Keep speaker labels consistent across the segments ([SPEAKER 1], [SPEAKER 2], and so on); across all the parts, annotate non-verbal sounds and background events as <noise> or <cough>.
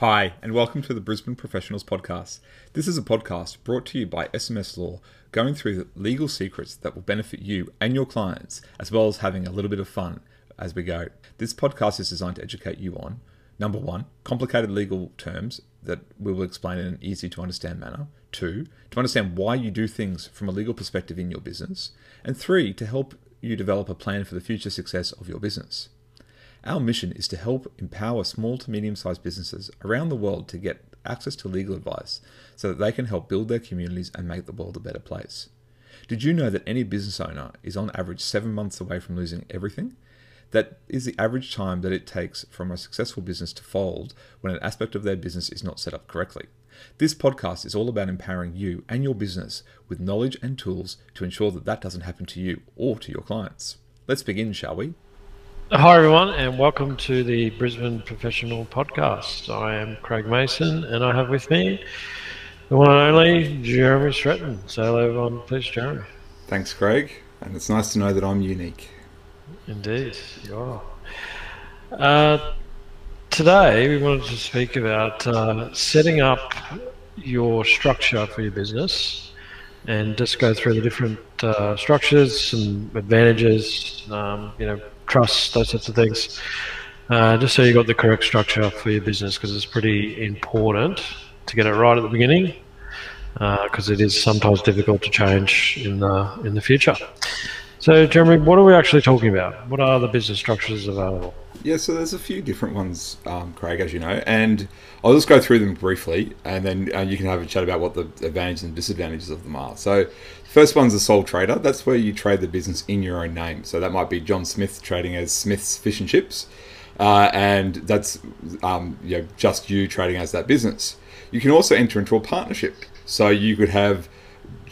[SPEAKER 1] Hi, and welcome to the Brisbane Professionals Podcast. This is a podcast brought to you by SMS Law, going through the legal secrets that will benefit you and your clients, as well as having a little bit of fun as we go. This podcast is designed to educate you on number one, complicated legal terms that we will explain in an easy to understand manner, two, to understand why you do things from a legal perspective in your business, and three, to help you develop a plan for the future success of your business. Our mission is to help empower small to medium sized businesses around the world to get access to legal advice so that they can help build their communities and make the world a better place. Did you know that any business owner is on average seven months away from losing everything? That is the average time that it takes from a successful business to fold when an aspect of their business is not set up correctly. This podcast is all about empowering you and your business with knowledge and tools to ensure that that doesn't happen to you or to your clients. Let's begin, shall we?
[SPEAKER 2] Hi, everyone, and welcome to the Brisbane Professional Podcast. I am Craig Mason, and I have with me the one and only Jeremy Stratton. Say hello, everyone, please, Jeremy.
[SPEAKER 1] Thanks, Craig, and it's nice to know that I'm unique.
[SPEAKER 2] Indeed, you are. Uh, today, we wanted to speak about uh, setting up your structure for your business and just go through the different uh, structures, some advantages, um, you know, trusts, those sorts of things. Uh, just so you've got the correct structure for your business because it's pretty important to get it right at the beginning because uh, it is sometimes difficult to change in the in the future. So, Jeremy, what are we actually talking about? What are the business structures available?
[SPEAKER 1] Yeah, so there's a few different ones, um, Craig, as you know, and I'll just go through them briefly, and then uh, you can have a chat about what the advantages and disadvantages of them are. So, First one's a sole trader. That's where you trade the business in your own name. So that might be John Smith trading as Smith's Fish and Chips, uh, and that's um, you know, just you trading as that business. You can also enter into a partnership. So you could have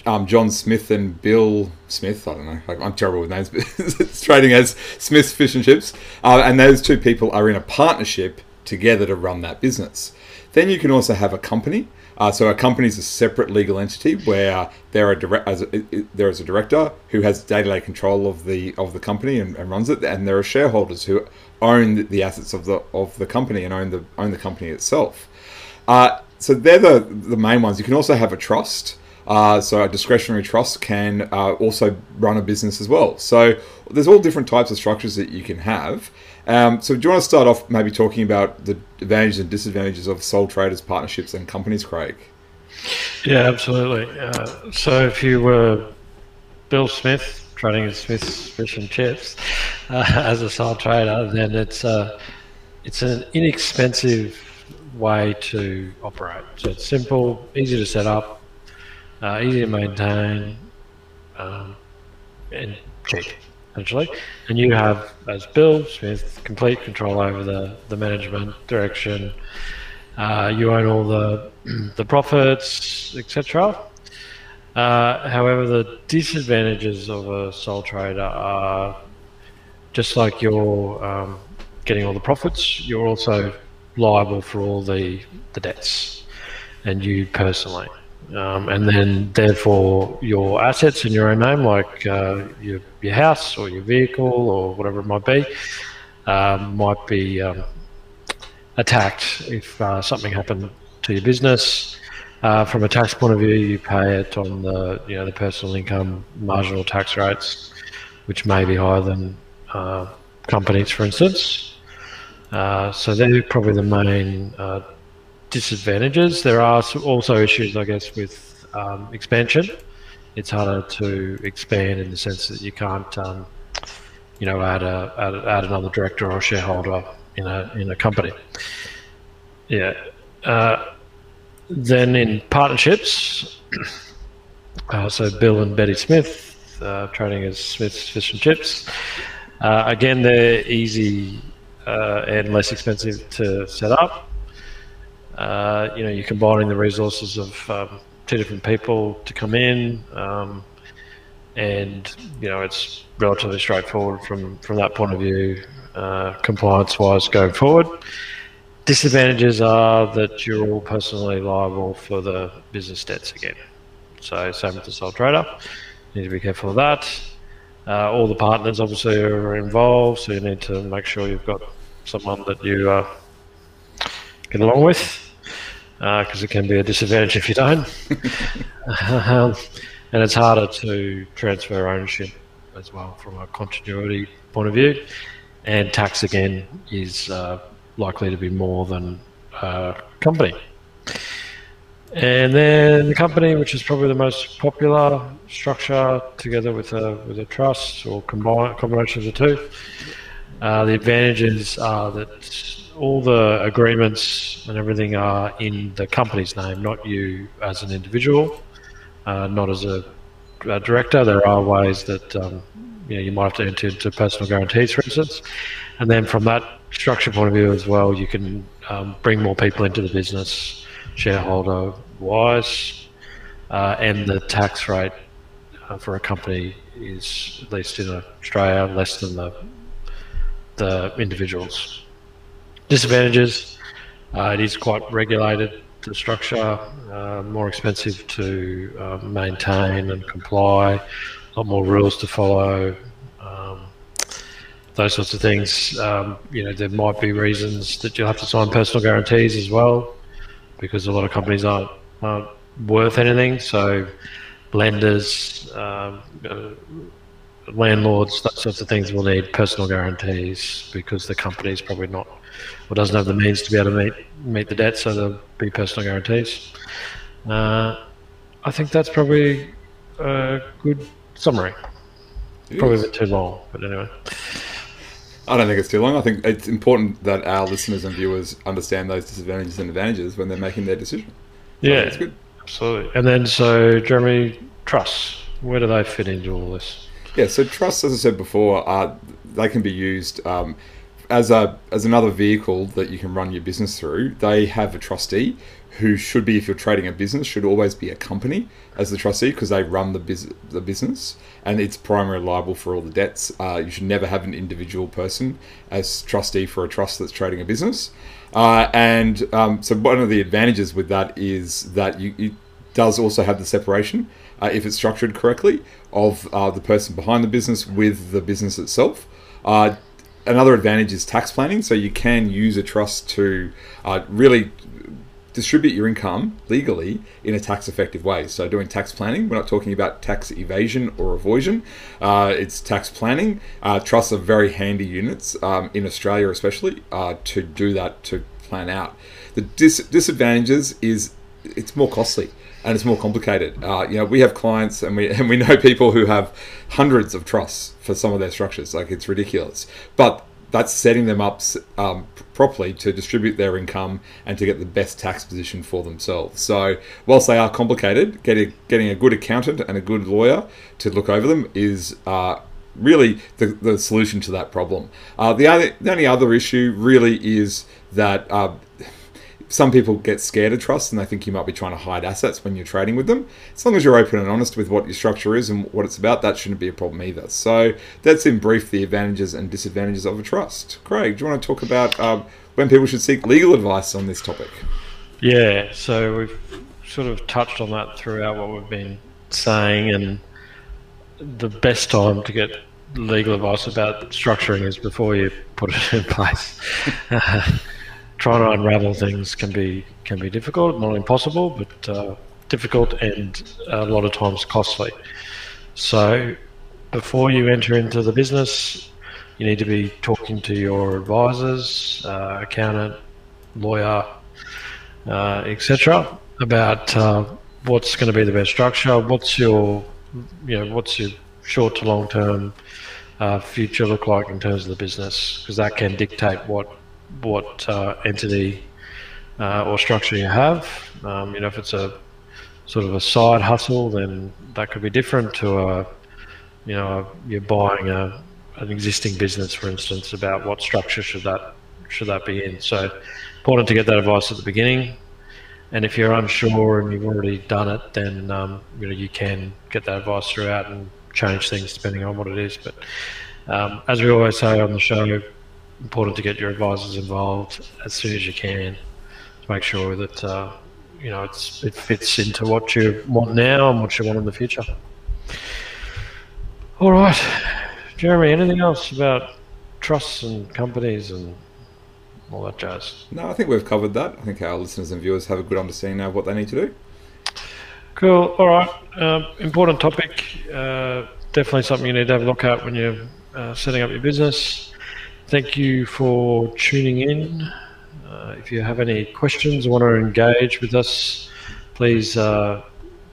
[SPEAKER 1] um, John Smith and Bill Smith. I don't know. I'm terrible with names, <laughs> but it's trading as Smith's Fish and Chips, uh, and those two people are in a partnership together to run that business. Then you can also have a company. Uh, so a company is a separate legal entity where there are direct, as a, there is a director who has day-to-day control of the of the company and, and, runs it, and there are shareholders who own the assets of the of the company and own the own the company itself. Uh, so they're the the main ones. You can also have a trust. Uh, so a discretionary trust can uh, also run a business as well. So there's all different types of structures that you can have. Um, so, do you want to start off maybe talking about the advantages and disadvantages of sole traders, partnerships, and companies, Craig?
[SPEAKER 2] Yeah, absolutely. Uh, so, if you were Bill Smith trading at Smith's Fish and Chips uh, <laughs> as a sole trader, then it's uh, it's an inexpensive way to operate. So it's simple, easy to set up, uh, easy to maintain, um, and cheap essentially. And you have, as Bill Smith, complete control over the, the management direction. Uh, you own all the <clears throat> the profits, etc. Uh, however, the disadvantages of a sole trader are just like you're um, getting all the profits, you're also liable for all the the debts, and you personally. Um, and then therefore your assets in your own name, like uh, your, your house or your vehicle or whatever it might be, um, might be um, attacked if uh, something happened to your business. Uh, from a tax point of view, you pay it on the you know the personal income marginal tax rates, which may be higher than uh, companies, for instance. Uh, so they're probably the main uh, disadvantages. There are also issues, I guess, with um, expansion. It's harder to expand in the sense that you can't, um, you know, add a add, add, another director or shareholder in a in a company. Yeah. Uh, then in partnerships, <clears throat> uh, so Bill and Betty Smith uh, trading as Smith's Fish and Chips. Uh, again, they're easy uh, and less expensive to set up. Uh, you know, you're combining the resources of um, two different people to come in, um, and you know, it's relatively straightforward from from that point of view, uh, compliance-wise, going forward. Disadvantages are that you're all personally liable for the business debts again. So same with the sole trader. You need to be careful of that. Uh, all the partners obviously are involved, so you need to make sure you've got someone that you uh, get along with because uh, it can be a disadvantage if you don't. <laughs> um, and it's harder to transfer ownership as well from a continuity point of view. And tax again is uh, likely to be more than a company. And then the company, which is probably the most popular structure, together with a with a trust or combine, combination of the two. Uh, the advantages are that all the agreements and everything are in the company's name, not you as an individual, uh, not as a, a, director. There are ways that um, you know you might have to enter into personal guarantees, for instance, and then from that structure point of view as well, you can um, bring more people into the business, shareholder wise, uh, and the tax rate uh, for a company is at least in Australia less than the the individuals. Disadvantages: uh, it is quite regulated. The structure uh, more expensive to uh, maintain and comply. A lot more rules to follow. Um, those sorts of things. Um, you know, there might be reasons that you'll have to sign personal guarantees as well, because a lot of companies aren't, aren't worth anything. So, lenders, um, uh, landlords, that sorts of things will need personal guarantees because the company is probably not or doesn't have the means to be able to meet meet the debt, so there'll be personal guarantees. Uh, I think that's probably a good summary. It probably is. a bit too long, but anyway.
[SPEAKER 1] I don't think it's too long. I think it's important that our listeners and viewers understand those disadvantages and advantages when they're making their decision.
[SPEAKER 2] Yeah, it's good. Absolutely. And then, so Jeremy, trusts. Where do they fit into all this?
[SPEAKER 1] Yeah, so trusts, as I said before, they can be used um, as a as another vehicle that you can run your business through. They have a trustee who should be, if you're trading a business, should always be a company as the trustee because they run the, bus- the business and it's primarily liable for all the debts. Uh, you should never have an individual person as trustee for a trust that's trading a business. Uh, and um, so one of the advantages with that is that you, it does also have the separation, uh, if it's structured correctly, of uh, the person behind the business with the business itself. Uh, another advantage is tax planning. So you can use a trust to uh, really distribute your income legally in a tax effective way. So, doing tax planning, we're not talking about tax evasion or avoidance, uh, it's tax planning. Uh, trusts are very handy units um, in Australia, especially uh, to do that to plan out. The dis- disadvantages is it's more costly and it's more complicated. Uh, you know, we have clients and we <laughs> and we know people who have hundreds of trusts for some of their structures. Like it's ridiculous, but that's setting them up um, properly to distribute their income and to get the best tax position for themselves. So, whilst they are complicated, getting getting a good accountant and a good lawyer to look over them is uh, really the, the solution to that problem. Uh, the, other, the only other issue really is that uh, some people get scared of trust and they think you might be trying to hide assets when you're trading with them. As long as you're open and honest with what your structure is and what it's about, that shouldn't be a problem either. So that's in brief the advantages and disadvantages of a trust. Craig, do you want to talk about um, when people should seek legal advice on this topic?
[SPEAKER 2] Yeah, so we've sort of touched on that throughout what we've been saying, and the best time to get legal advice about structuring is before you put it in place. <laughs> trying to unravel things can be can be difficult, not impossible, but uh, difficult and a lot of times costly. So, before you enter into the business, you need to be talking to your advisors, uh, accountant, lawyer, uh, etc., about uh, what's going to be the best structure. What's your, you know, what's your short to long term uh, future look like in terms of the business? Because that can dictate what what uh, entity uh, or structure you have. Um, you know, if it's a sort of a side hustle, then that could be different to a, you know, a, you're buying a, an existing business, for instance, about what structure should that should that be in. So, important to get that advice at the beginning. And if you're unsure and you've already done it, then um, you know you can get that advice throughout and change things depending on what it is. But um, as we always say on the show, important to get your advisors involved as soon as you can to make sure that uh, you know it's it fits into what you want now and what you want in the future. All right, Jeremy. Anything else about trusts and companies and all that jazz.
[SPEAKER 1] No, I think we've covered that. I think our listeners and viewers have a good understanding now of what they need to do.
[SPEAKER 2] Cool. All right. Um, important topic. Uh, definitely something you need to have a look at when you're uh, setting up your business. Thank you for tuning in. Uh, if you have any questions, or want to engage with us, please uh,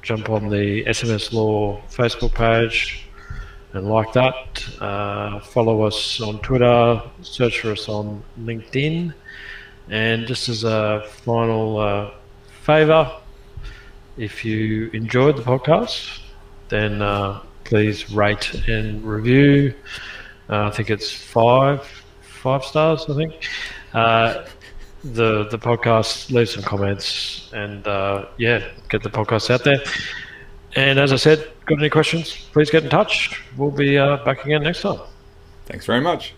[SPEAKER 2] jump on the SMS Law Facebook page and like that. Uh, follow us on Twitter, search for us on LinkedIn. And just as a final uh, favour, if you enjoyed the podcast, then uh, please rate and review. Uh, I think it's five five stars. I think uh, the the podcast. Leave some comments and uh, yeah, get the podcast out there. And as I said, got any questions? Please get in touch. We'll be uh, back again next time.
[SPEAKER 1] Thanks very much.